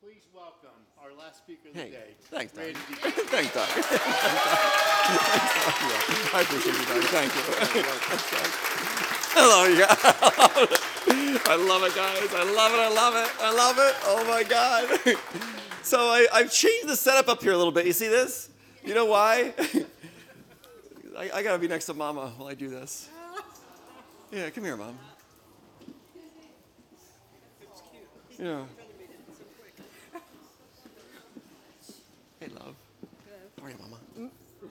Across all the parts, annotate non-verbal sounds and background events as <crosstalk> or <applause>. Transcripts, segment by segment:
Please welcome our last speaker of Hey, the day. thanks, Doug. Randy <laughs> Thanks, Doug. <laughs> I appreciate you, Doug. <laughs> Thank you. Hello, you guys. I love it, guys. I love it. I love it. I love it. Oh my God. So I, I've changed the setup up here a little bit. You see this? You know why? I, I gotta be next to Mama while I do this. Yeah, come here, Mom. Yeah. Hey, love. How are you, Mama? Mm,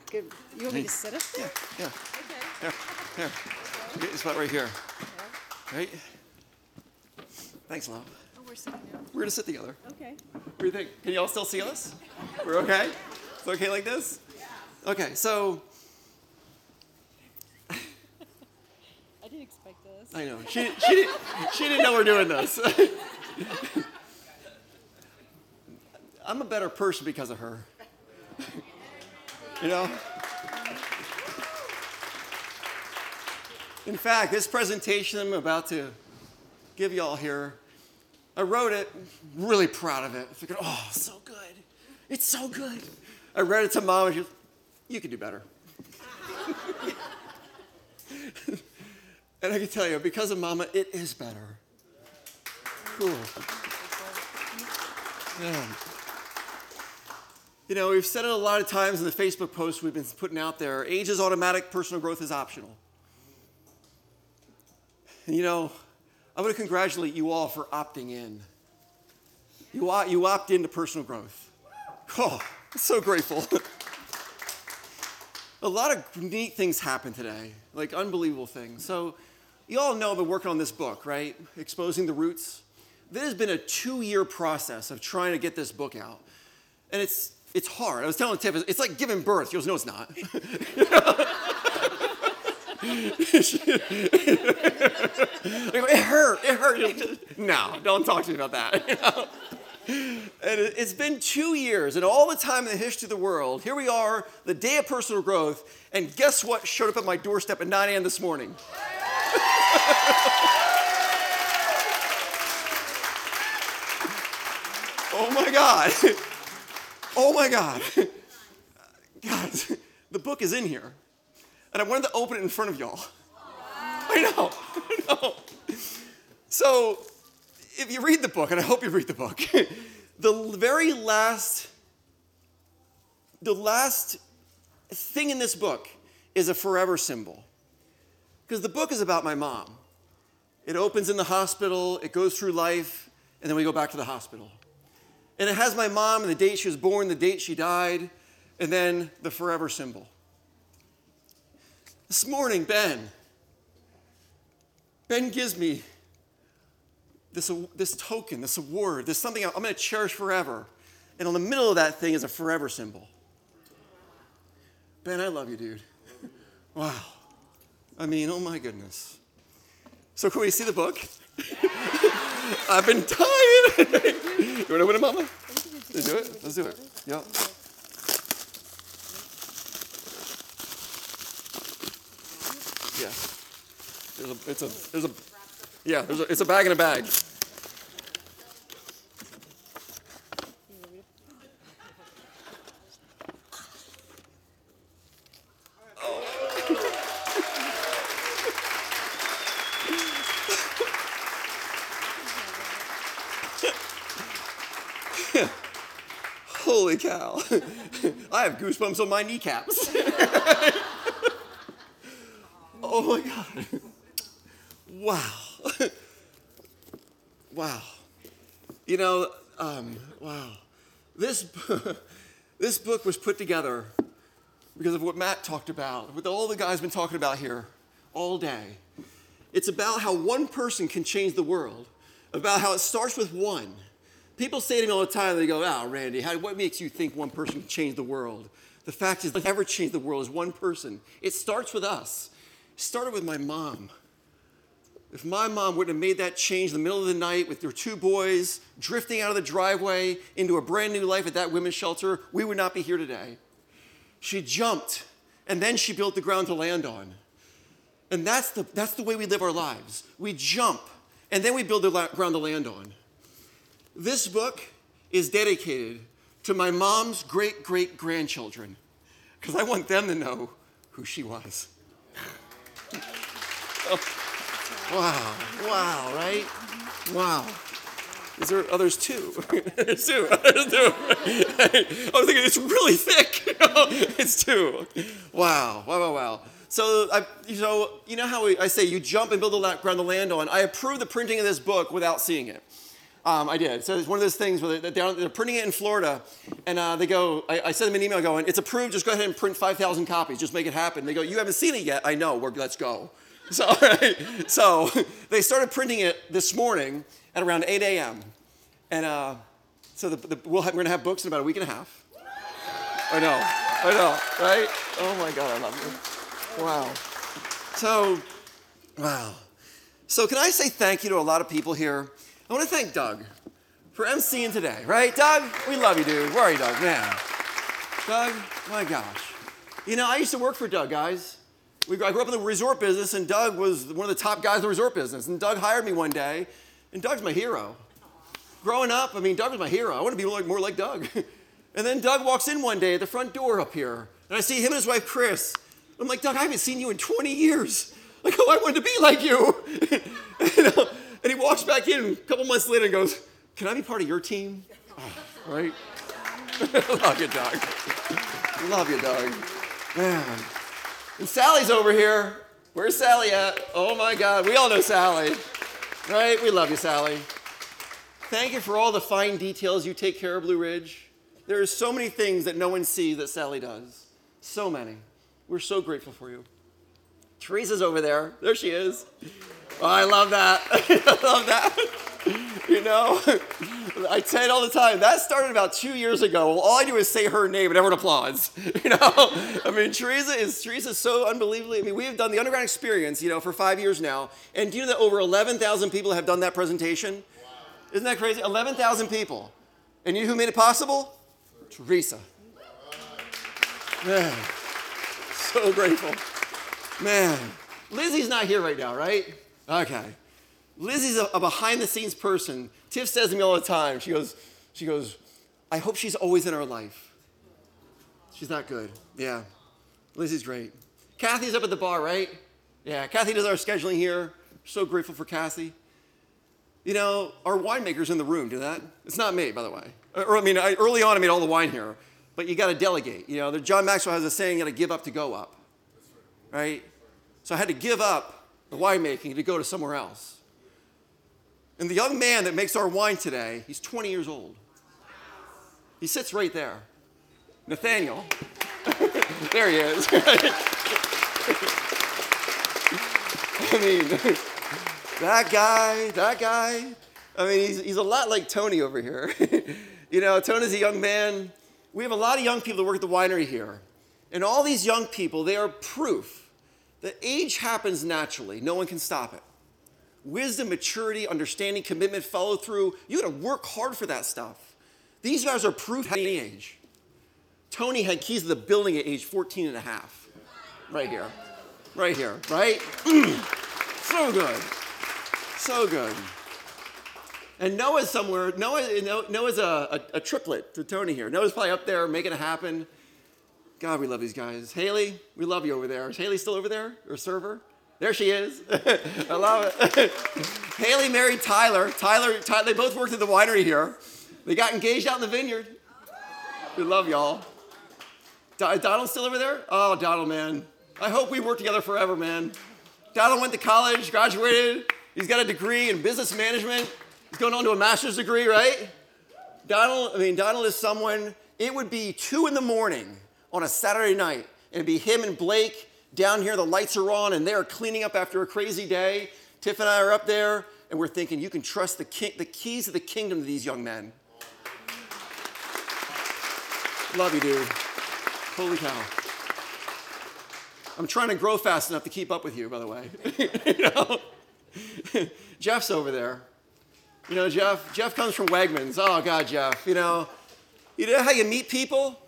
good. You want me to sit up there? Yeah. Okay. Here, here. Your spot right here. Right? Thanks, love. Oh, we're sitting now. We're gonna sit together. Okay. What do you think? Can y'all still see us? We're okay? It's okay like this? Yeah. Okay, so <laughs> I didn't expect this. I know. She, she, didn't, she didn't know we're doing this. <laughs> I'm a better person because of her. you know? In fact, this presentation I'm about to give y'all here, I wrote it, really proud of it. Oh, so good. It's so good. I read it to mom, and she you can do better. and I can tell you, because of mama, it is better. Cool. Yeah. You know, we've said it a lot of times in the Facebook posts we've been putting out there age is automatic, personal growth is optional. You know, I want to congratulate you all for opting in. You, o- you opt into personal growth. Oh, I'm so grateful. <laughs> a lot of neat things happen today, like unbelievable things. So, you all know I've been working on this book, right? Exposing the Roots. This has been a two year process of trying to get this book out. And it's, it's hard. I was telling Tiff, it's like giving birth. She goes, no, it's not. <laughs> It hurt. It hurt. No, don't talk to me about that. <laughs> And it's been two years, and all the time in the history of the world, here we are, the day of personal growth, and guess what showed up at my doorstep at 9 a.m. this morning? <laughs> oh my God. Oh my God. <laughs> God, <laughs> the book is in here. And I wanted to open it in front of y'all. <laughs> I know, I know. So, if you read the book, and I hope you read the book, the very last, the last thing in this book is a forever symbol. Because the book is about my mom. It opens in the hospital, it goes through life, and then we go back to the hospital. And it has my mom and the date she was born, the date she died, and then the forever symbol. This morning, Ben, Ben gives me this, this token, this award, this something I'm going to cherish forever. And on the middle of that thing is a forever symbol. Ben, I love you, dude. <laughs> Wow. I mean, oh my goodness. So, can we see the book? <laughs> I've been tired. <laughs> you want to win it, Mama? Let's do it. Let's do it. Yeah. Yeah. A, it's a, a, yeah, a, it's a bag in a bag. Holy cow. I have goosebumps on my kneecaps. <laughs> oh my God. Wow. <laughs> wow. You know, um, wow. This, <laughs> this book was put together because of what Matt talked about, what all the guys been talking about here all day. It's about how one person can change the world, about how it starts with one. People say to me all the time, they go, oh, Randy, how, what makes you think one person can change the world? The fact is, never change the world is one person. It starts with us. It started with my mom. If my mom wouldn't have made that change in the middle of the night with her two boys drifting out of the driveway into a brand new life at that women's shelter, we would not be here today. She jumped, and then she built the ground to land on. And that's the, that's the way we live our lives. We jump, and then we build the la- ground to land on. This book is dedicated to my mom's great great grandchildren because I want them to know who she was. <laughs> Wow, wow, right? Wow. Is there others too? <laughs> There's two. There's two. <laughs> I was thinking it's really thick. it's two. Wow, wow, wow, wow. So, I, know, you know how we, I say you jump and build the ground to land on. I approve the printing of this book without seeing it. Um, I did. So it's one of those things where they're, they're printing it in Florida, and uh, they go. I, I send them an email going, "It's approved. Just go ahead and print 5,000 copies. Just make it happen." They go, "You haven't seen it yet. I know. We're, let's go." <laughs> So, <laughs> so <laughs> they started printing it this morning at around 8 a.m. And uh, so the, the, we'll have, we're going to have books in about a week and a half. I know, I know, right? Oh my God, I love you. Wow. So, wow. So, can I say thank you to a lot of people here? I want to thank Doug for emceeing today, right? Doug, we love you, dude. Where are you, Doug? Man. Doug, my gosh. You know, I used to work for Doug, guys. We, I grew up in the resort business, and Doug was one of the top guys in the resort business. And Doug hired me one day, and Doug's my hero. Growing up, I mean, Doug was my hero. I want to be like, more like Doug. <laughs> and then Doug walks in one day at the front door up here, and I see him and his wife, Chris. I'm like, Doug, I haven't seen you in 20 years. Like, oh, I wanted to be like you. <laughs> you know? And he walks back in a couple months later and goes, Can I be part of your team? Oh, right? <laughs> Love you, dog. Love you, dog. Man. And Sally's over here. Where's Sally at? Oh my God, we all know Sally. Right? We love you, Sally. Thank you for all the fine details you take care of, Blue Ridge. There are so many things that no one sees that Sally does. So many. We're so grateful for you. Teresa's over there. There she is. Oh, I love that. <laughs> I love that. You know, I say it all the time. That started about two years ago. All I do is say her name and everyone applauds. <laughs> You know, I mean, Teresa is Teresa's so unbelievably. I mean, we have done the underground experience, you know, for five years now, and do you know that over 11,000 people have done that presentation? Wow. Isn't that crazy? 11,000 people, and you know who made it possible? Teresa. Man, so grateful. Man, Lizzie's not here right now, right? Okay. Lizzie's a, a behind the scenes person. Tiff says to me all the time, she goes, she goes, I hope she's always in our life. She's not good. Yeah. Lizzie's great. Kathy's up at the bar, right? Yeah, Kathy does our scheduling here. So grateful for Kathy. You know, our winemaker's in the room, do that? It's not me, by the way. Or, I mean, I, early on, I made all the wine here, but you got to delegate. You know, John Maxwell has a saying, you got to give up to go up, right? So I had to give up the winemaking to go to somewhere else. And the young man that makes our wine today, he's 20 years old. He sits right there. Nathaniel. <laughs> there he is. <laughs> I mean, <laughs> that guy, that guy, I mean, he's, he's a lot like Tony over here. you know, Tony's a young man. We have a lot of young people that work at the winery here. And all these young people, they are proof that age happens naturally. No one can stop it wisdom, maturity, understanding, commitment, follow through. You got to work hard for that stuff. These guys are proof at any age. Tony had keys to the building at age 14 and a half. Right here. Right here, right? <clears throat> so good. So good. And Noah's somewhere. Noah, Noah's a, a, a triplet to Tony here. Noah's probably up there making it happen. God, we love these guys. Haley, we love you over there. Is Haley still over there? Or server? There she is. <laughs> I love it. <laughs> Haley married Tyler. Tyler, Tyler, they both worked at the winery here. They got engaged out in the vineyard. We love y'all. Donald's still over there? Oh, Donald, man. I hope we work together forever, man. Donald went to college, graduated. He's got a degree in business management. He's going on to a master's degree, right? Donald, I mean, Donald is someone, it would be two in the morning on a Saturday night, and it'd be him and Blake down here, the lights are on, and they're cleaning up after a crazy day. Tiff and I are up there, and we're thinking, you can trust the, king, the keys of the kingdom to these young men. Love you, dude. Holy cow. I'm trying to grow fast enough to keep up with you, by the way. <laughs> you know? <laughs> Jeff's over there. You know, Jeff, Jeff comes from Wegmans. Oh, God, Jeff. You know, you know how you meet people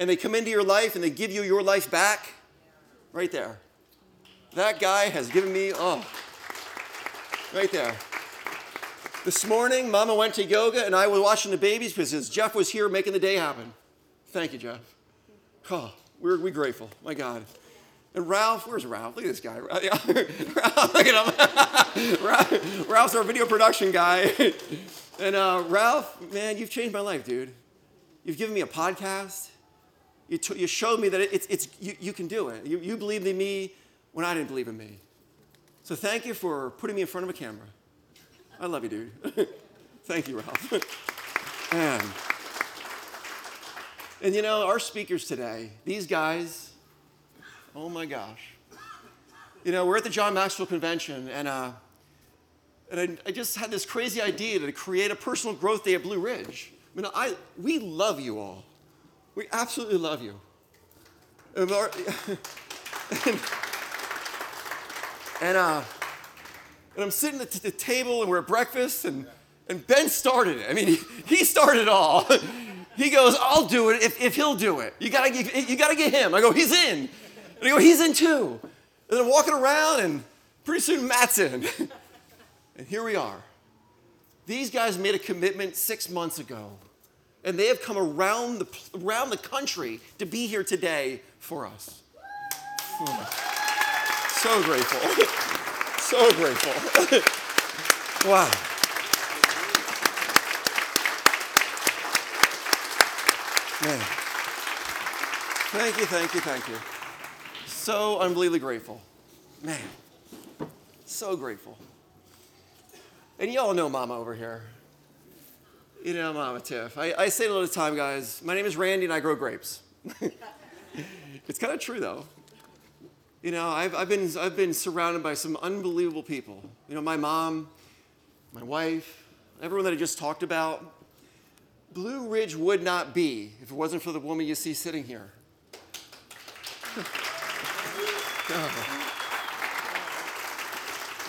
and they come into your life and they give you your life back? Right there. That guy has given me, oh, right there. This morning, Mama went to yoga, and I was watching the babies because Jeff was here making the day happen. Thank you, Jeff. Oh, we're we grateful. My God. And Ralph, where's Ralph? Look at this guy. <laughs> Ralph, look at him. <laughs> Ralph, Ralph's our video production guy. <laughs> And uh, Ralph, man, you've changed my life, dude. You've given me a podcast. You, t- you showed me that it's, it's, you, you can do it. You, you believed in me when I didn't believe in me. So thank you for putting me in front of a camera. I love you, dude. <laughs> thank you, Ralph. <laughs> Man. And you know, our speakers today, these guys, oh my gosh. You know, we're at the John Maxwell Convention, and, uh, and I, I just had this crazy idea to create a personal growth day at Blue Ridge. I mean, I, we love you all. We absolutely love you. And, <laughs> and, and, uh, and I'm sitting at the table and we're at breakfast and, and Ben started it. I mean, <laughs> he, started it all. <laughs> He goes, I'll do it if, if he'll do it. You gotta, get, you gotta get him. I go, he's in. And I go, he's in too. And I'm walking around and pretty soon Matt's in. And here we are. These guys made a commitment six months ago, and they have come around the, around the country to be here today for us. Oh, so grateful. <laughs> so grateful. <laughs> wow. Man. Thank you, thank you, thank you. So unbelievably grateful. Man. So grateful. And you all know Mama over here. You know Mama Tiff. I, I say it all the time, guys. My name is Randy and I grow grapes. <laughs> it's kind of true, though. You know, I've, I've, been, I've been surrounded by some unbelievable people. You know, my mom, my wife, everyone that I just talked about. Blue Ridge would not be if it wasn't for the woman you see sitting here. oh.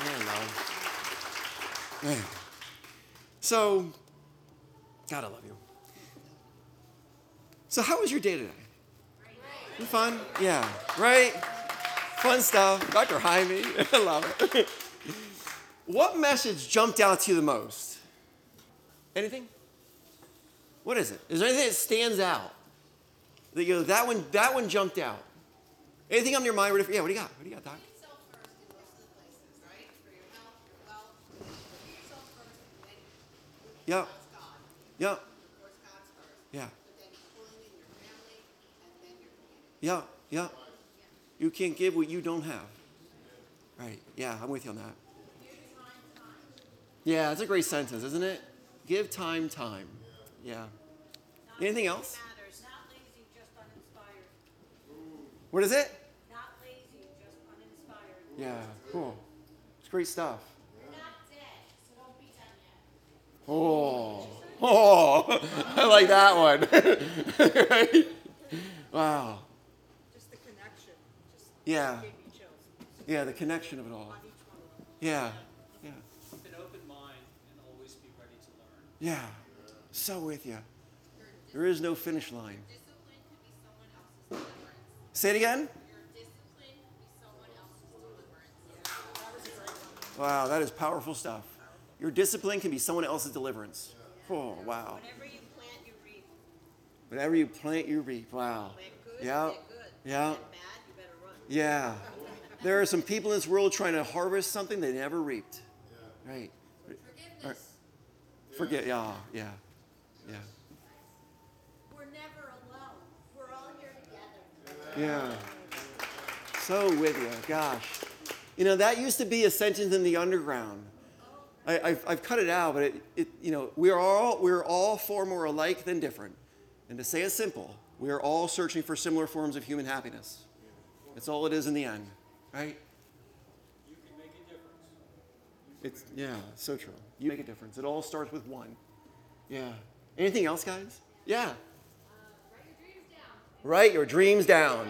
Man, love. Man. So, God, I love you. So, how was your day today? Great. Fun? Yeah. Right? Fun stuff. Dr. Jaime. <laughs> I love it. what message jumped out to you the most? Anything? What is it? Is there anything that stands out? That you go, that one, that one jumped out. Anything on your mind? Yeah, what do you got? What do you got, Doc? Yeah. Yeah. Yeah. Yeah. Yeah. You can't give what you don't have. Right. Yeah, I'm with you on that. Yeah, that's a great sentence, isn't it? Give time time. Yeah. Anything else? What is it? Not lazy, just uninspired. Yeah, cool. It's great stuff. You're not dead, so don't be done yet. Oh, oh, <laughs> I like that one. right? <laughs> Wow. Just the connection. Just Yeah, gave chills yeah, the connection of it all. on each one of them. Yeah, yeah, Keep an open mind and always be ready to learn. yeah. So with you. There is no finish line. Discipline could be someone else's deliverance. Say it again. Your discipline could be someone else's deliverance. Wow, that is powerful stuff. Your discipline can be someone else's deliverance. Oh, wow. Whenever you plant, you reap. Whatever you plant, you reap. Wow. Plant good, Yeah. Yeah. Bad, you better run. Yeah. There are some people in this world trying to harvest something they never reaped. Right. Forgiveness. Forget, yeah, yeah, yeah. We're never alone. We're all here together. Yeah. So with you, gosh. You know, that used to be a sentence in the underground. I, I've, I've cut it out, but it, it, you know, we are all, we're all far more alike than different. And to say it simple, we are all searching for similar forms of human happiness. That's all it is in the end, right? You can make a difference. It's, yeah, so true. You make a difference. It all starts with one. Yeah. Anything else, guys? Yeah. Write your dreams down.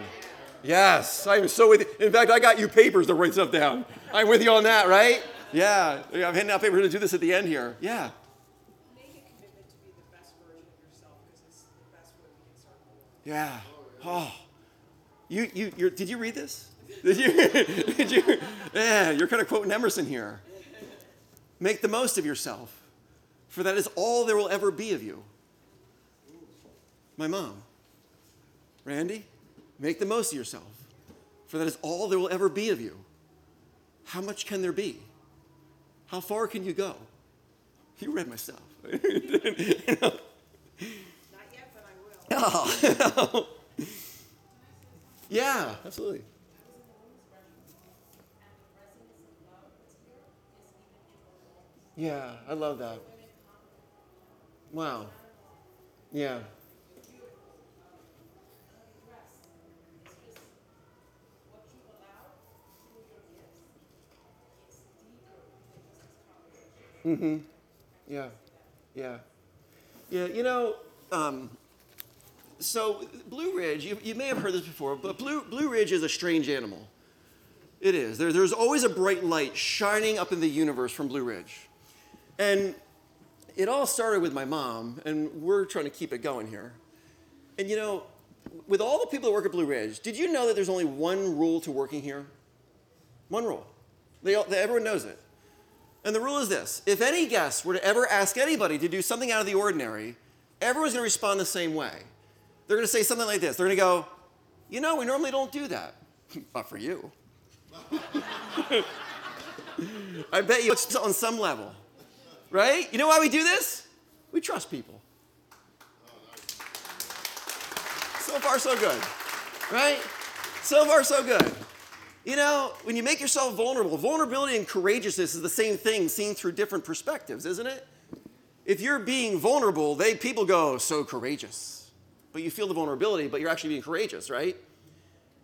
Yes, I'm so with you. In fact, I got you papers to write stuff down. I'm with you on that, right? Yeah. I'm handing out papers to do this at the end here. Yeah. Make a commitment to be the best version of yourself because it's the best way we can serve the world. Yeah. Oh. You, you, you're, did you read this? <laughs> Did you? did you? Yeah, you're kind of quoting Emerson here. Make the most of yourself. for that is all there will ever be of you. My mom. Randy, make the most of yourself, for that is all there will ever be of you. How much can there be? How far can you go? You read my stuff. <laughs> Not yet, but I will. Oh, <laughs> yeah, absolutely. Yeah, I love that. Wow. Yeah. Mm-hmm. Yeah. Yeah. Yeah, you know, um, so Blue Ridge, you, you may have heard this before, but Blue, Blue Ridge is a strange animal. It is. There, there's always a bright light shining up in the universe from Blue Ridge. And it all started with my mom, and we're trying to keep it going here. And you know, with all the people that work at Blue Ridge, did you know that there's only one rule to working here? One rule. They all, everyone knows it. And the rule is this if any guest were to ever ask anybody to do something out of the ordinary, everyone's going to respond the same way. They're going to say something like this They're going to go, You know, we normally don't do that. <laughs> Not for you. <laughs> I bet you it's on some level. Right? You know why we do this? We trust people. So far, so good. Right? So far, so good. You know, when you make yourself vulnerable, vulnerability and courageousness is the same thing seen through different perspectives, isn't it? If you're being vulnerable, they people go, so courageous. But you feel the vulnerability, but you're actually being courageous, right?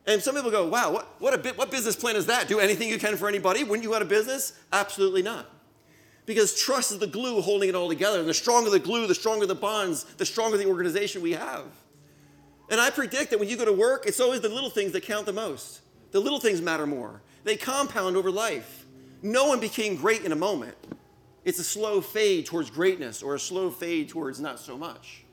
And some people go, wow, what, what, a what business plan is that? Do anything you can for anybody? Wouldn't you out of business? Absolutely not. Because trust is the glue holding it all together. And the stronger the glue, the stronger the bonds, the stronger the organization we have. And I predict that when you go to work, it's always the little things that count the most. The little things matter more. They compound over life. No one became great in a moment. It's a slow fade towards greatness or a slow fade towards not so much.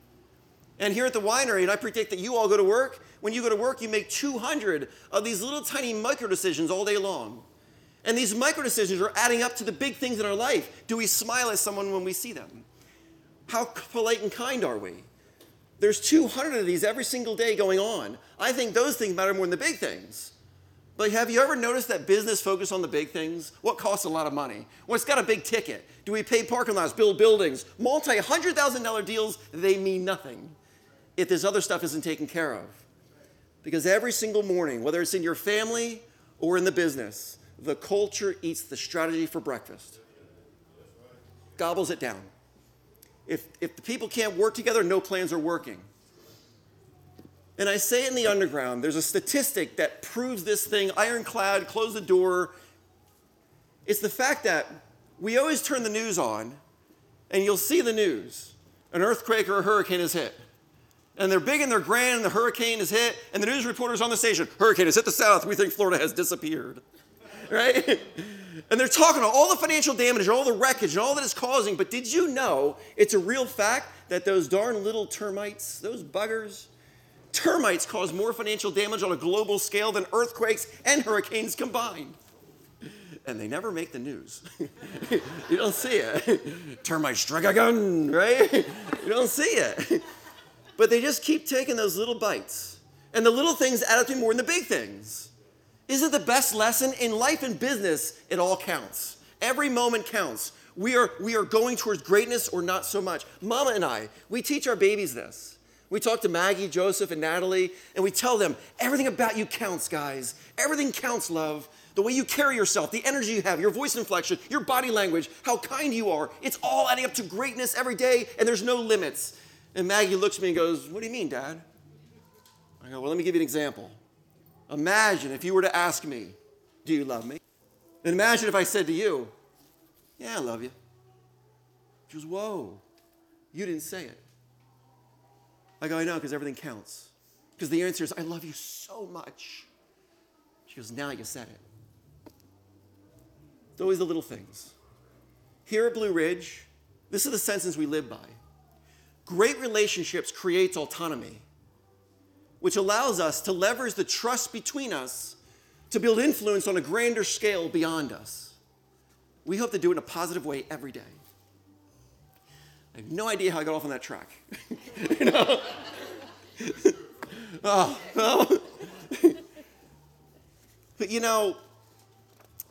And here at the winery, and I predict that you all go to work, when you go to work, you make 200 of these little tiny micro decisions all day long. And these micro decisions are adding up to the big things in our life. Do we smile at someone when we see them? How polite and kind are we? There's 200 of these every single day going on. I think those things matter more than the big things. But have you ever noticed that business focus on the big things? What costs a lot of money? Well, it's got a big ticket. Do we pay parking lots, build buildings, multi hundred thousand dollar deals? They mean nothing if this other stuff isn't taken care of. Because every single morning, whether it's in your family or in the business, the culture eats the strategy for breakfast, gobbles it down. If, if the people can't work together, no plans are working. And I say in the underground, there's a statistic that proves this thing ironclad, close the door. It's the fact that we always turn the news on, and you'll see the news. An earthquake or a hurricane is hit. And they're big and they're grand, and the hurricane is hit, and the news reporters on the station, hurricane has hit the south, we think Florida has disappeared. <laughs> Right? And they're talking about all the financial damage and all the wreckage and all that it's causing, but did you know it's a real fact that those darn little termites, those buggers, termites cause more financial damage on a global scale than earthquakes and hurricanes combined? and they never make the news. <laughs> you don't see it. Termite strike again, right? you don't see it. But they just keep taking those little bites. And the little things add up to more than the big things. Isn't the best lesson in life and business? It all counts. Every moment counts. We are, we are going towards greatness or not so much. Mama and I, we teach our babies this. We talk to Maggie, Joseph, and Natalie, and we tell them everything about you counts, guys. Everything counts, love. The way you carry yourself, the energy you have, your voice inflection, your body language, how kind you are. It's all adding up to greatness every day, and there's no limits. And Maggie looks at me and goes, What do you mean, Dad? I go, Well, let me give you an example. Imagine if you were to ask me, Do you love me? And imagine if I said to you, Yeah, I love you. She goes, Whoa, you didn't say it. I go, oh, I know, because everything counts. Because the answer is, I love you so much. She goes, Now you said it. It's always the little things. Here at Blue Ridge, this is the sentence we live by. Great relationships creates autonomy which allows us to leverage the trust between us to build influence on a grander scale beyond us. We hope to do it in a positive way every day. I have no idea how I got off on that track. <laughs> you know? <laughs> oh, <laughs> but you know,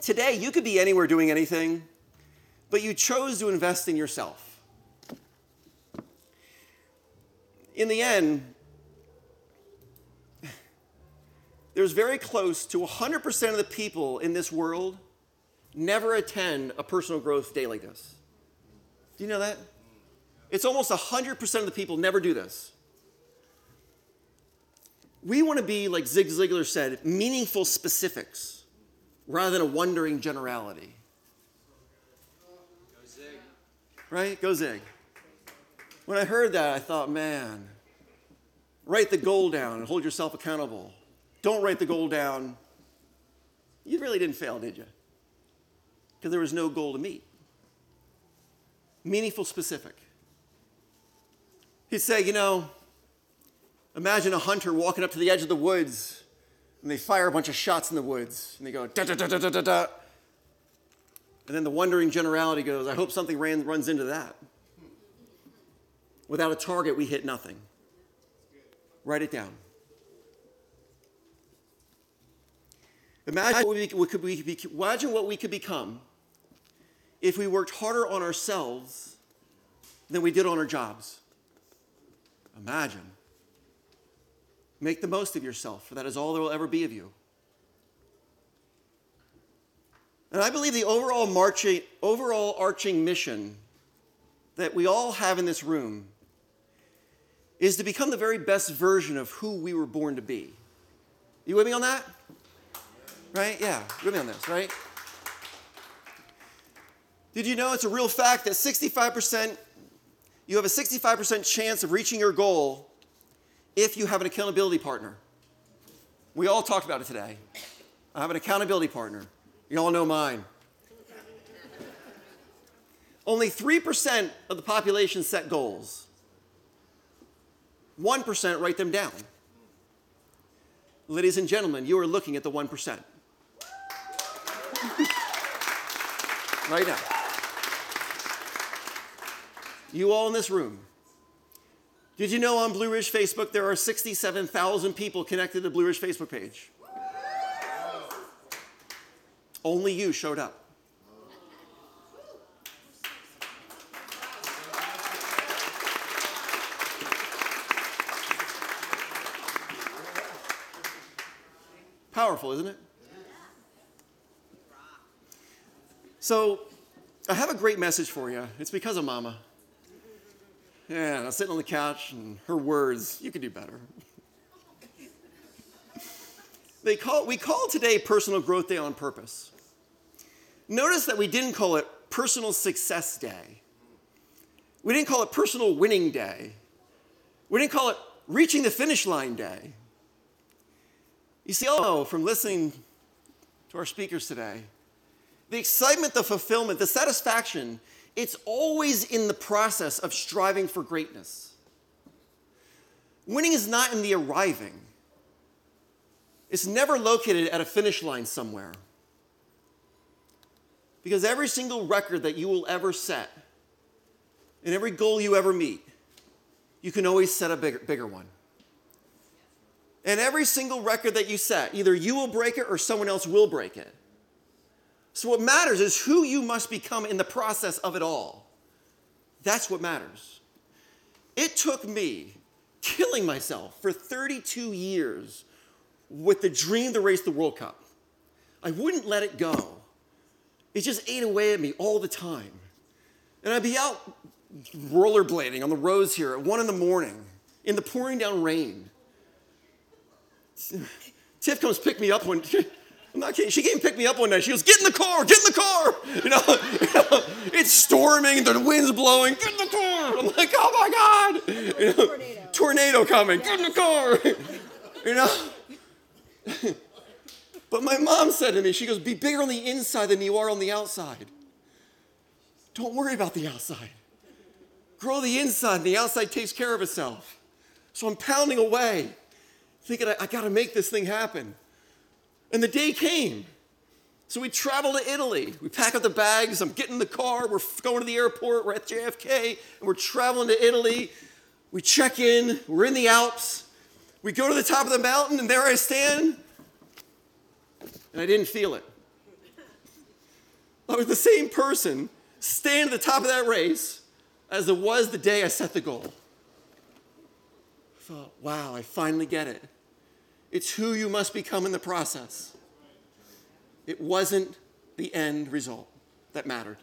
today you could be anywhere doing anything, but you chose to invest in yourself. In the end, <sighs> there's very close to 100% of the people in this world never attend a personal growth day like this. Do you know that? It's almost 100% of the people never do this. We want to be, like Zig Ziglar said, meaningful specifics rather than a wondering generality. Go Zig. Right? Go Zig. When I heard that, I thought, man, write the goal down and hold yourself accountable. Don't write the goal down. You really didn't fail, did you? Because there was no goal to meet. Meaningful, specific. He'd say, you know, imagine a hunter walking up to the edge of the woods and they fire a bunch of shots in the woods and they go da da da da da da da. And then the wondering generality goes, I hope something ran, runs into that. Without a target, we hit nothing. Write it down. Imagine what we, what we, be- imagine what we could become if we worked harder on ourselves than we did on our jobs. Imagine. Make the most of yourself, for that is all there will ever be of you. And I believe the overall, marching, overall arching mission that we all have in this room is to become the very best version of who we were born to be. You with me on that? Right? Yeah, with me on this, right? Did you know it's a real fact that 65%, you have a 65% chance of reaching your goal if you have an accountability partner? We all talked about it today. I have an accountability partner. You all know mine. Only 3% of the population set goals. 1% write them down. Ladies and gentlemen, you are looking at the 1%. <laughs> right now. You all in this room. Did you know on Blue Ridge Facebook there are 67,000 people connected to the Blue Ridge Facebook page? Only you showed up. Powerful, isn't it? So, I have a great message for you. It's because of Mama. Yeah, I was sitting on the couch and her words, you could do better. They call, we call today Personal Growth Day on purpose. Notice that we didn't call it Personal Success Day. We didn't call it Personal Winning Day. We didn't call it Reaching the Finish Line Day. You see, oh, from listening to our speakers today, the excitement, the fulfillment, the satisfaction, it's always in the process of striving for greatness. Winning is not in the arriving, it's never located at a finish line somewhere. Because every single record that you will ever set, and every goal you ever meet, you can always set a bigger, bigger one. And every single record that you set, either you will break it or someone else will break it. So, what matters is who you must become in the process of it all. That's what matters. It took me killing myself for 32 years with the dream to race the World Cup. I wouldn't let it go. It just ate away at me all the time. And I'd be out rollerblading on the roads here at one in the morning in the pouring down rain. Tiff comes pick me up one. <laughs> I'm not kidding. She came picked me up one night. She goes, "Get in the car! Get in the car!" <laughs> You know, you know, it's storming, the wind's blowing. Get in the car! I'm like, "Oh my god!" You know, tornado. tornado coming. Get in the car! You know. <laughs> but my mom said to me, she goes, "Be bigger on the inside than you are on the outside. Don't worry about the outside. Grow the inside, and the outside takes care of itself." So I'm pounding away thinking, I, I got to make this thing happen. And the day came. So we travel to Italy. We pack up the bags. I'm getting in the car. We're going to the airport. We're at JFK, and we're traveling to Italy. We check in. We're in the Alps. We go to the top of the mountain, and there I stand. And I didn't feel it. I was the same person standing at the top of that race as it was the day I set the goal. I thought, wow, I finally get it. It's who you must become in the process. It wasn't the end result that mattered.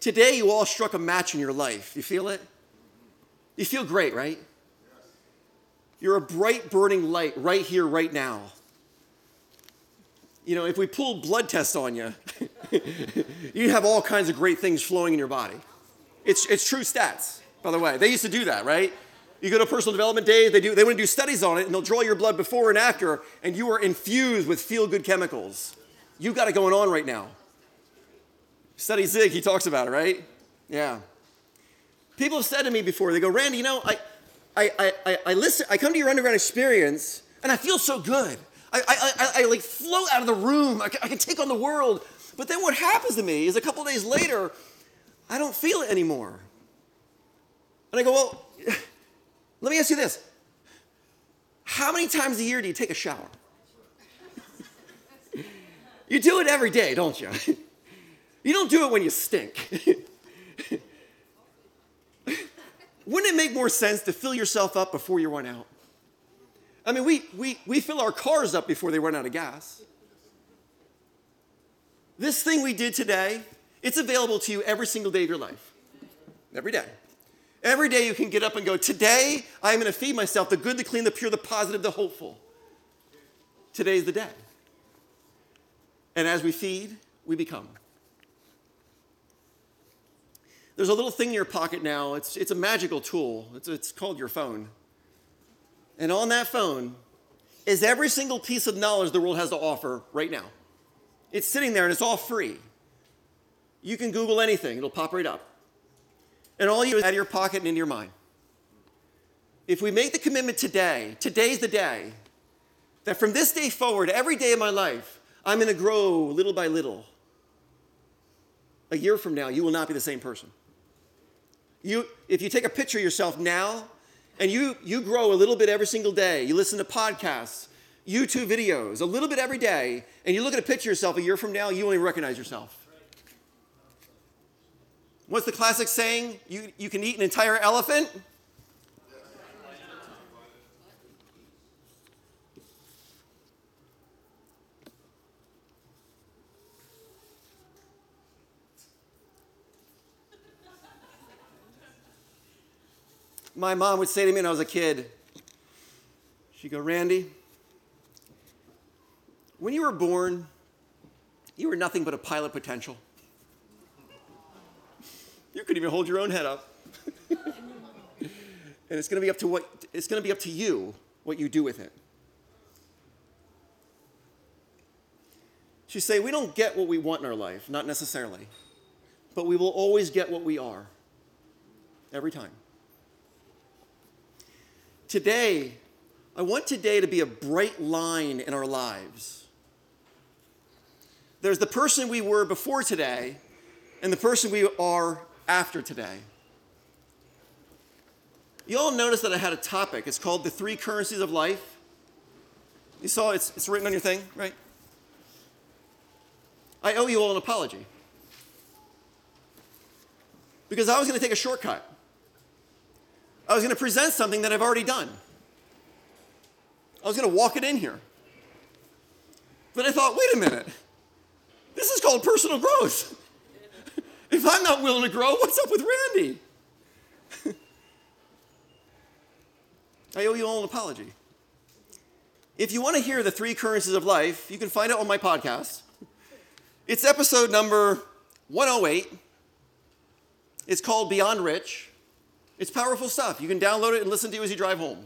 Today, you all struck a match in your life. You feel it? You feel great, right? You're a bright, burning light right here, right now. You know, if we pulled blood tests on you, <laughs> you'd have all kinds of great things flowing in your body. It's, it's true stats, by the way. They used to do that, right? You go to personal development days, they, do, they want to do studies on it, and they'll draw your blood before and after, and you are infused with feel good chemicals. You've got it going on right now. Study Zig, he talks about it, right? Yeah. People have said to me before, they go, Randy, you know, I, I, I, I, I listen, I come to your underground experience, and I feel so good. I, I, I, I like float out of the room. I I can take on the world. But then what happens to me is a couple days later, I don't feel it anymore. And I go, well, let me ask you this. How many times a year do you take a shower? you do it every day, don't you? you don't do it when you stink. Wouldn't it make more sense to fill yourself up before you run out? I mean, we, we, we fill our cars up before they run out of gas. This thing we did today, it's available to you every single day of your life. Every day. Every day you can get up and go, Today I'm going to feed myself the good, the clean, the pure, the positive, the hopeful. Today's the day. And as we feed, we become. There's a little thing in your pocket now. It's, it's a magical tool. It's, it's called your phone. And on that phone is every single piece of knowledge the world has to offer right now. It's sitting there and it's all free. You can Google anything, it'll pop right up. And all you is out of your pocket and into your mind. If we make the commitment today, today's the day, that from this day forward, every day of my life, I'm going to grow little by little. A year from now, you will not be the same person. You, if you take a picture of yourself now and you, you grow a little bit every single day, you listen to podcasts, YouTube videos, a little bit every day, and you look at a picture of yourself a year from now, you even recognize yourself. What's the classic saying? You, you can eat an entire elephant? My mom would say to me when I was a kid, she'd go, Randy, when you were born, you were nothing but a pile of potential. You couldn't even hold your own head up. <laughs> and it's going to be up to what it's going to be up to you what you do with it. She'd say, We don't get what we want in our life, not necessarily, but we will always get what we are. Every time. Today, I want today to be a bright line in our lives. There's the person we were before today and the person we are after today. You all notice that I had a topic. It's called the three currencies of life. You saw it's, it's written on your thing, right? I owe you all an apology. Because I was going to take a shortcut. I was going to present something that I've already done. I was going to walk it in here. But I thought, wait a minute. This is called personal growth. <laughs> if I'm not willing to grow, what's up with Randy? <laughs> I owe you all an apology. If you want to hear the three currencies of life, you can find it on my podcast. It's episode number 108. It's called Beyond Rich. It's powerful stuff. You can download it and listen to it as you drive home.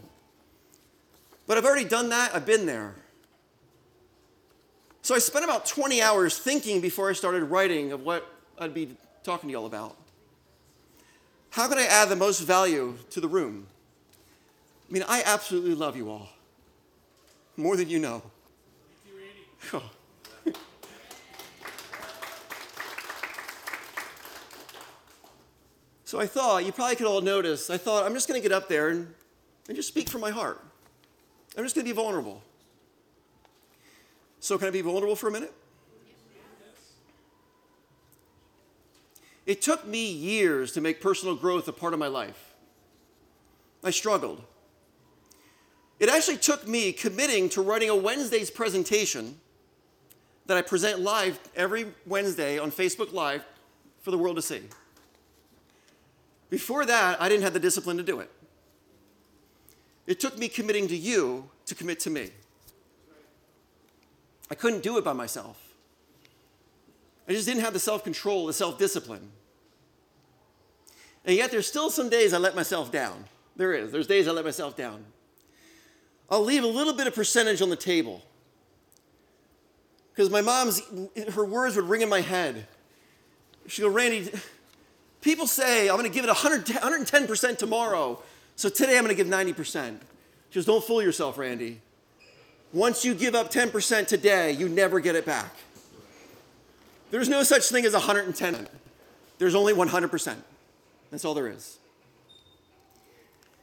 But I've already done that, I've been there. So I spent about 20 hours thinking before I started writing of what I'd be talking to you all about. How can I add the most value to the room? I mean, I absolutely love you all. more than you know. Oh. <laughs> So I thought, you probably could all notice, I thought, I'm just going to get up there and, and just speak from my heart. I'm just going to be vulnerable. So, can I be vulnerable for a minute? It took me years to make personal growth a part of my life. I struggled. It actually took me committing to writing a Wednesday's presentation that I present live every Wednesday on Facebook Live for the world to see. Before that, I didn't have the discipline to do it. It took me committing to you to commit to me. I couldn't do it by myself. I just didn't have the self control, the self discipline. And yet, there's still some days I let myself down. There is. There's days I let myself down. I'll leave a little bit of percentage on the table. Because my mom's, her words would ring in my head. She'd go, Randy, people say I'm going to give it 100, 110% tomorrow. So today I'm going to give 90%. She goes, Don't fool yourself, Randy. Once you give up 10% today, you never get it back. There's no such thing as 110. There's only 100%. That's all there is.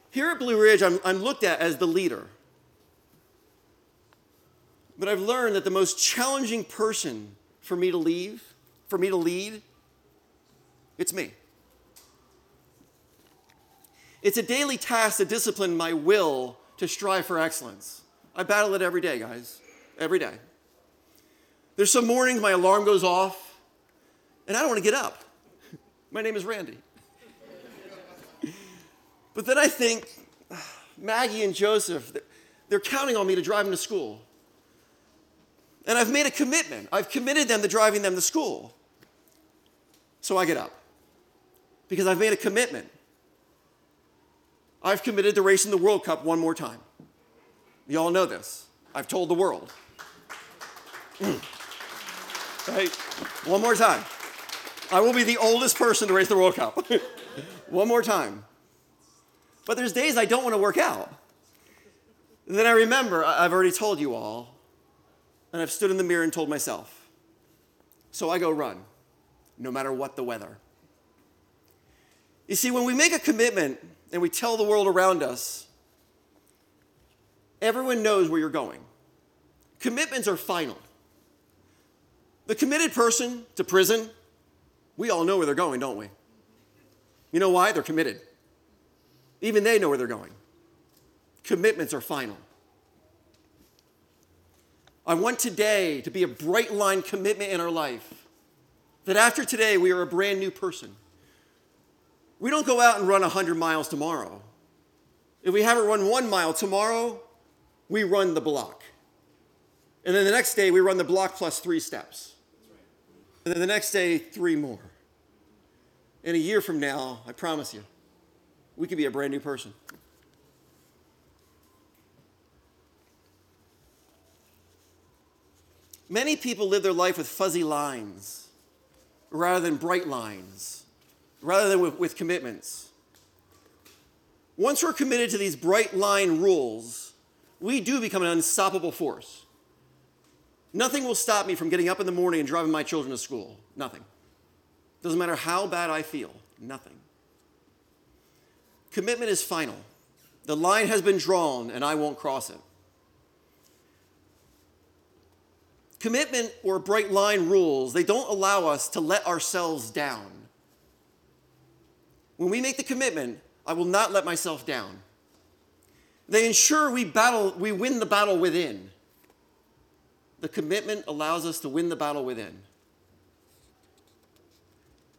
Here at Blue Ridge, I'm, I'm looked at as the leader. But I've learned that the most challenging person for me to leave, for me to lead, it's me. It's a daily task to discipline my will to strive for excellence. I battle it every day, guys. Every day. There's some mornings my alarm goes off, and I don't want to get up. <laughs> My name is Randy. But then I think, <sighs> Maggie and Joseph, they're counting on me to drive them to school. And I've made a commitment. I've committed them to driving them to school. So I get up because I've made a commitment. I've committed to racing the World Cup one more time. You all know this. I've told the world. <clears throat> right? One more time. I will be the oldest person to race the World Cup. <laughs> one more time. But there's days I don't want to work out. And then I remember, I've already told you all, and I've stood in the mirror and told myself. So I go run, no matter what the weather. You see, when we make a commitment and we tell the world around us, everyone knows where you're going. Commitments are final. The committed person to prison, we all know where they're going, don't we? You know why? They're committed. Even they know where they're going. Commitments are final. I want today to be a bright line commitment in our life. That after today, we are a brand new person. We don't go out and run 100 miles tomorrow. If we haven't run one mile tomorrow, we run the block. And then the next day, we run the block plus three steps. And then the next day, three more. And a year from now, I promise you, we could be a brand new person. Many people live their life with fuzzy lines rather than bright lines, rather than with, with commitments. Once we're committed to these bright line rules, we do become an unstoppable force. Nothing will stop me from getting up in the morning and driving my children to school. Nothing. Doesn't matter how bad I feel. Nothing. Commitment is final. The line has been drawn, and I won't cross it. Commitment or bright line rules, they don't allow us to let ourselves down. When we make the commitment, I will not let myself down. They ensure we battle, we win the battle within. The commitment allows us to win the battle within.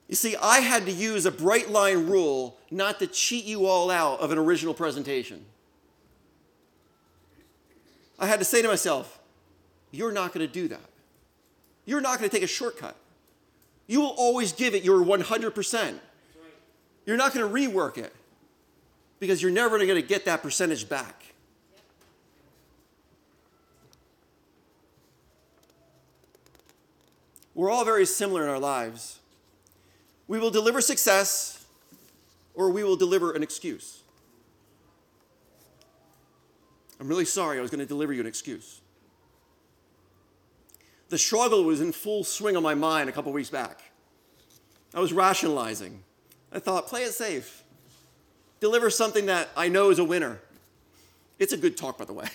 You see, I had to use a bright line rule not to cheat you all out of an original presentation. I had to say to myself, you're not going to do that. You're not going to take a shortcut. You will always give it your 100%. You're not going to rework it because you're never going to get that percentage back. We're all very similar in our lives. We will deliver success or we will deliver an excuse. I'm really sorry. I was going to deliver you an excuse. The struggle was in full swing on my mind a couple weeks back. I was rationalizing. I thought, play it safe. Deliver something that I know is a winner. It's a good talk, by the way.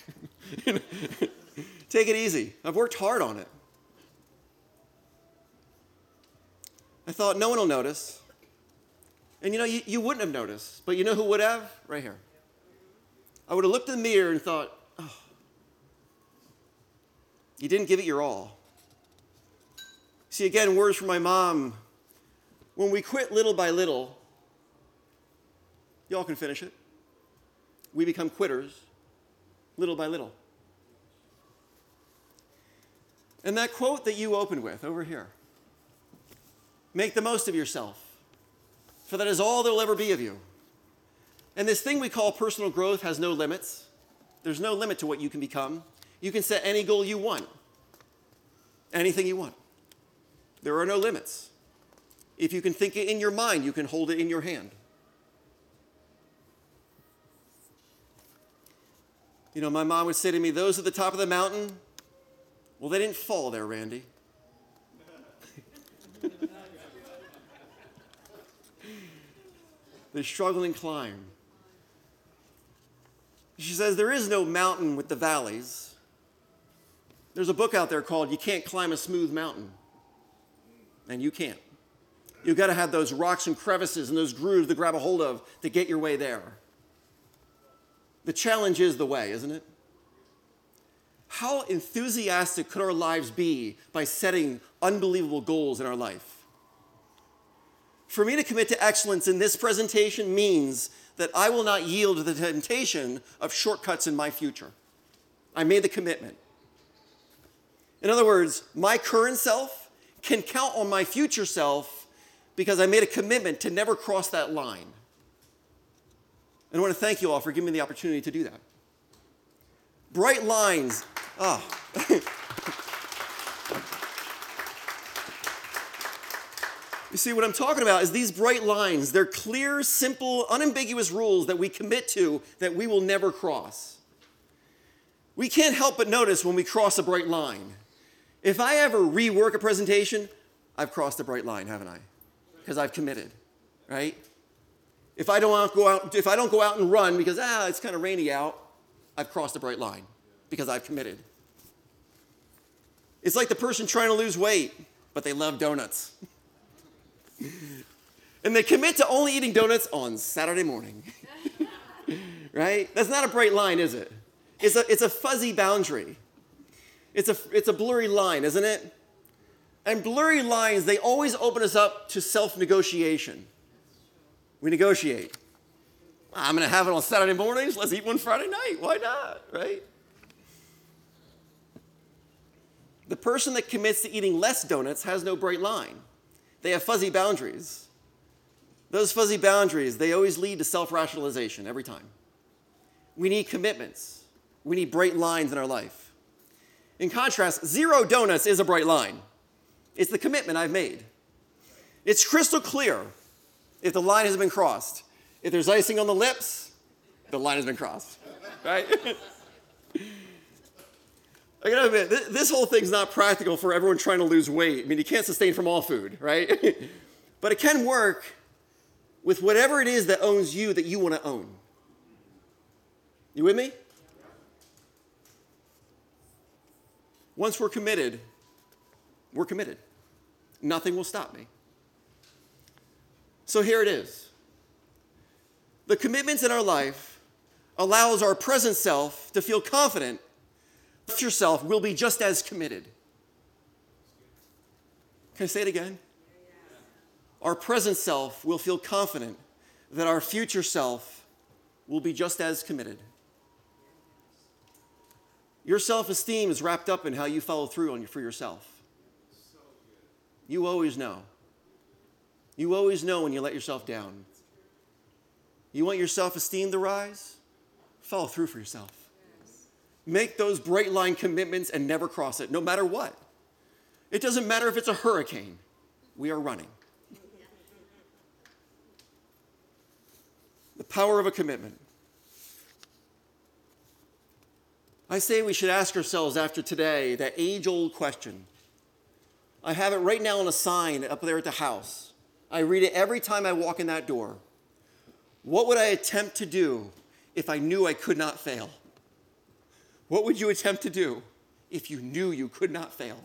<laughs> <laughs> Take it easy. I've worked hard on it. I thought, no one will notice. And you know, you, you wouldn't have noticed, but you know who would have? Right here. I would have looked in the mirror and thought, oh, you didn't give it your all. See, again, words from my mom. When we quit little by little, y'all can finish it. We become quitters little by little. And that quote that you opened with over here make the most of yourself, for that is all there will ever be of you. And this thing we call personal growth has no limits. There's no limit to what you can become. You can set any goal you want, anything you want. There are no limits. If you can think it in your mind, you can hold it in your hand. You know, my mom would say to me, Those at the top of the mountain, well, they didn't fall there, Randy. They struggle and climb. She says, There is no mountain with the valleys. There's a book out there called You Can't Climb a Smooth Mountain. And you can't. You've got to have those rocks and crevices and those grooves to grab a hold of to get your way there. The challenge is the way, isn't it? How enthusiastic could our lives be by setting unbelievable goals in our life? For me to commit to excellence in this presentation means that I will not yield to the temptation of shortcuts in my future. I made the commitment. In other words, my current self can count on my future self because I made a commitment to never cross that line. And I want to thank you all for giving me the opportunity to do that. Bright lines. Ah. <laughs> you see, what I'm talking about is these bright lines. They're clear, simple, unambiguous rules that we commit to that we will never cross. We can't help but notice when we cross a bright line. If I ever rework a presentation, I've crossed a bright line, haven't I? Because I've committed, right? If I don't go out, if I don't go out and run because ah, it's kind of rainy out, I've crossed a bright line because I've committed. It's like the person trying to lose weight, but they love donuts. <laughs> and they commit to only eating donuts on Saturday morning. <laughs> right? That's not a bright line, is it? It's a, it's a fuzzy boundary. It's a, it's a blurry line, isn't it? And blurry lines, they always open us up to self negotiation. We negotiate. Ah, I'm going to have it on Saturday mornings. Let's eat one Friday night. Why not? Right? The person that commits to eating less donuts has no bright line. They have fuzzy boundaries. Those fuzzy boundaries, they always lead to self rationalization every time. We need commitments, we need bright lines in our life. In contrast, zero donuts is a bright line. It's the commitment I've made. It's crystal clear if the line has been crossed. If there's icing on the lips, the line has been crossed, <laughs> right? <laughs> I gotta admit, this whole thing's not practical for everyone trying to lose weight. I mean, you can't sustain from all food, right? <laughs> but it can work with whatever it is that owns you that you want to own. You with me? Once we're committed, we're committed. Nothing will stop me. So here it is. The commitments in our life allows our present self to feel confident future self will be just as committed. Can I say it again? Our present self will feel confident that our future self will be just as committed. Your self esteem is wrapped up in how you follow through on, for yourself. You always know. You always know when you let yourself down. You want your self esteem to rise? Follow through for yourself. Make those bright line commitments and never cross it, no matter what. It doesn't matter if it's a hurricane, we are running. The power of a commitment. I say we should ask ourselves after today that age old question. I have it right now on a sign up there at the house. I read it every time I walk in that door. What would I attempt to do if I knew I could not fail? What would you attempt to do if you knew you could not fail?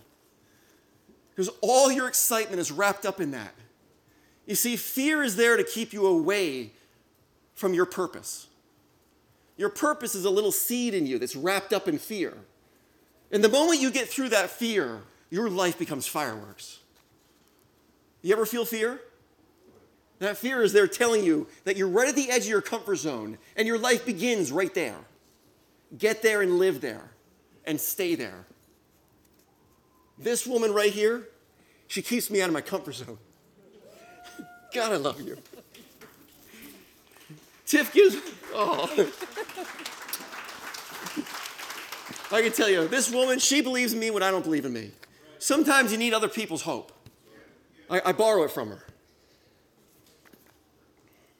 Because all your excitement is wrapped up in that. You see, fear is there to keep you away from your purpose. Your purpose is a little seed in you that's wrapped up in fear. And the moment you get through that fear, your life becomes fireworks. You ever feel fear? That fear is there telling you that you're right at the edge of your comfort zone and your life begins right there. Get there and live there and stay there. This woman right here, she keeps me out of my comfort zone. <laughs> God, I love you. Tiff gives, oh. <laughs> I can tell you, this woman, she believes in me when I don't believe in me. Sometimes you need other people's hope. I, I borrow it from her.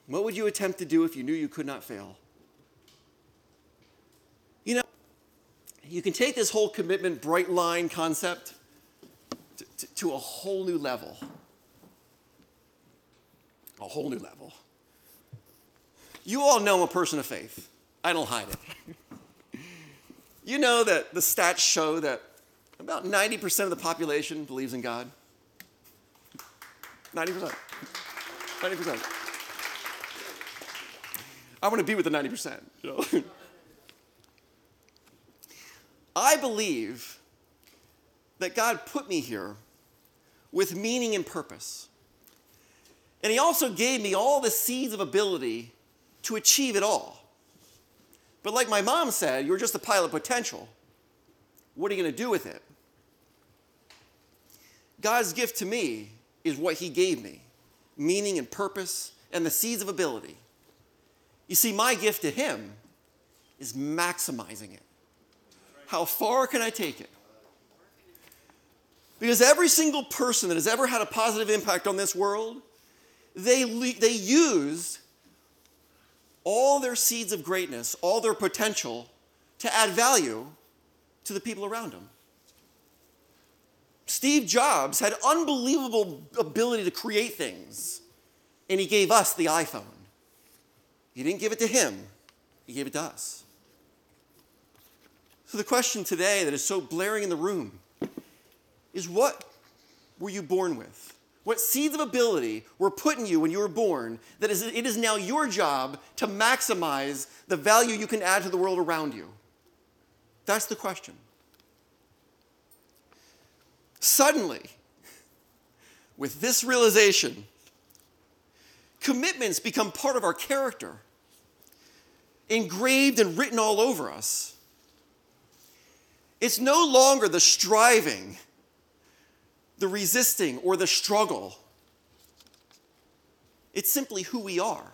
What would you attempt to do if you knew you could not fail? You know, you can take this whole commitment bright line concept to, to, to a whole new level. A whole new level. You all know a person of faith. I don't hide it. <laughs> you know that the stats show that about 90% of the population believes in God. 90%. 90%. I want to be with the 90%. You know? <laughs> I believe that God put me here with meaning and purpose. And He also gave me all the seeds of ability to achieve it all. But like my mom said, you're just a pile of potential. What are you going to do with it? God's gift to me is what He gave me meaning and purpose and the seeds of ability. You see, my gift to Him is maximizing it. How far can I take it? Because every single person that has ever had a positive impact on this world, they, they used all their seeds of greatness, all their potential to add value to the people around them. Steve Jobs had unbelievable ability to create things, and he gave us the iPhone. He didn't give it to him, he gave it to us. So, the question today that is so blaring in the room is what were you born with? What seeds of ability were put in you when you were born that is, it is now your job to maximize the value you can add to the world around you? That's the question. Suddenly, with this realization, commitments become part of our character, engraved and written all over us. It's no longer the striving, the resisting, or the struggle. It's simply who we are.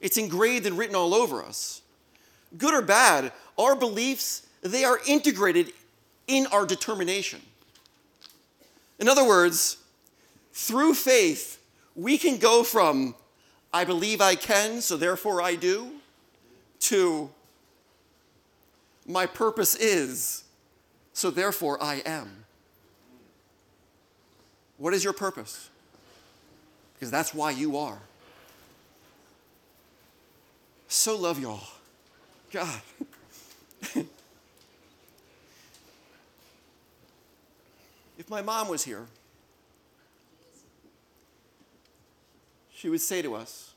It's engraved and written all over us. Good or bad, our beliefs, they are integrated in our determination. In other words, through faith, we can go from I believe I can, so therefore I do, to my purpose is, so therefore I am. What is your purpose? Because that's why you are. So love y'all. God. <laughs> if my mom was here, she would say to us,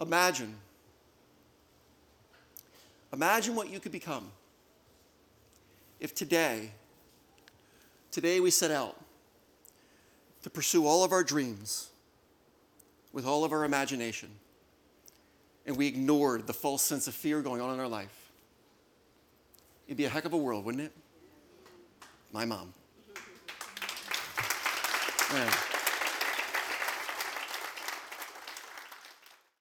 Imagine. Imagine what you could become if today, today we set out to pursue all of our dreams with all of our imagination and we ignored the false sense of fear going on in our life. It'd be a heck of a world, wouldn't it? My mom.